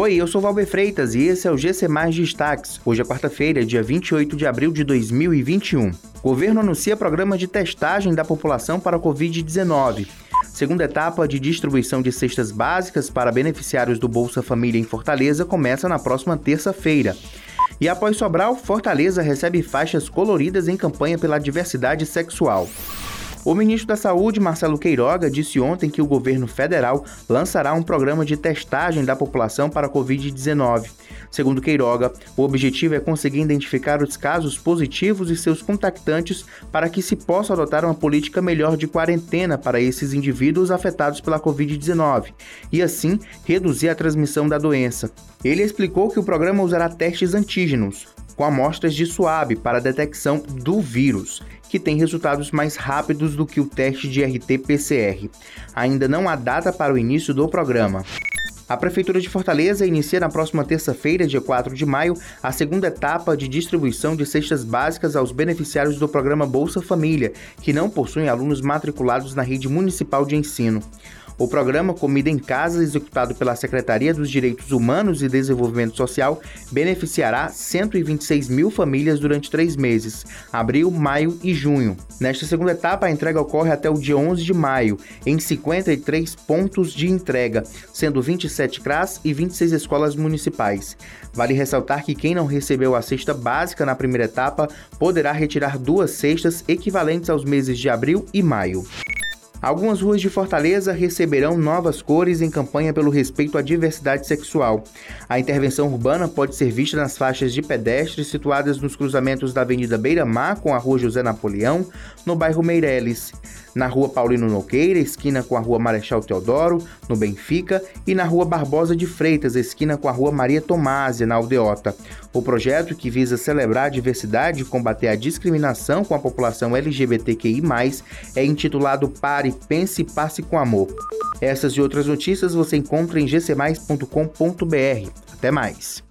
Oi, eu sou Valber Freitas e esse é o GC Mais Destaques. Hoje é quarta-feira, dia 28 de abril de 2021. O governo anuncia programa de testagem da população para a Covid-19. Segunda etapa de distribuição de cestas básicas para beneficiários do Bolsa Família em Fortaleza começa na próxima terça-feira. E após Sobral, Fortaleza recebe faixas coloridas em campanha pela diversidade sexual. O ministro da Saúde, Marcelo Queiroga, disse ontem que o governo federal lançará um programa de testagem da população para a Covid-19. Segundo Queiroga, o objetivo é conseguir identificar os casos positivos e seus contactantes para que se possa adotar uma política melhor de quarentena para esses indivíduos afetados pela Covid-19 e, assim, reduzir a transmissão da doença. Ele explicou que o programa usará testes antígenos, com amostras de suave para a detecção do vírus, que tem resultados mais rápidos do que o teste de RT-PCR. Ainda não há data para o início do programa. A Prefeitura de Fortaleza inicia na próxima terça-feira, dia 4 de maio, a segunda etapa de distribuição de cestas básicas aos beneficiários do programa Bolsa Família, que não possuem alunos matriculados na rede municipal de ensino. O programa Comida em Casa, executado pela Secretaria dos Direitos Humanos e Desenvolvimento Social, beneficiará 126 mil famílias durante três meses, abril, maio e junho. Nesta segunda etapa, a entrega ocorre até o dia 11 de maio, em 53 pontos de entrega, sendo 27 CRAS e 26 escolas municipais. Vale ressaltar que quem não recebeu a cesta básica na primeira etapa poderá retirar duas cestas equivalentes aos meses de abril e maio. Algumas ruas de Fortaleza receberão novas cores em campanha pelo respeito à diversidade sexual. A intervenção urbana pode ser vista nas faixas de pedestres situadas nos cruzamentos da Avenida Beira Mar com a Rua José Napoleão, no bairro Meireles na Rua Paulino Nogueira, esquina com a Rua Marechal Teodoro, no Benfica, e na Rua Barbosa de Freitas, esquina com a Rua Maria Tomásia, na Aldeota. O projeto, que visa celebrar a diversidade e combater a discriminação com a população LGBTQI+, é intitulado Pare, Pense e Passe com Amor. Essas e outras notícias você encontra em gcmais.com.br. Até mais!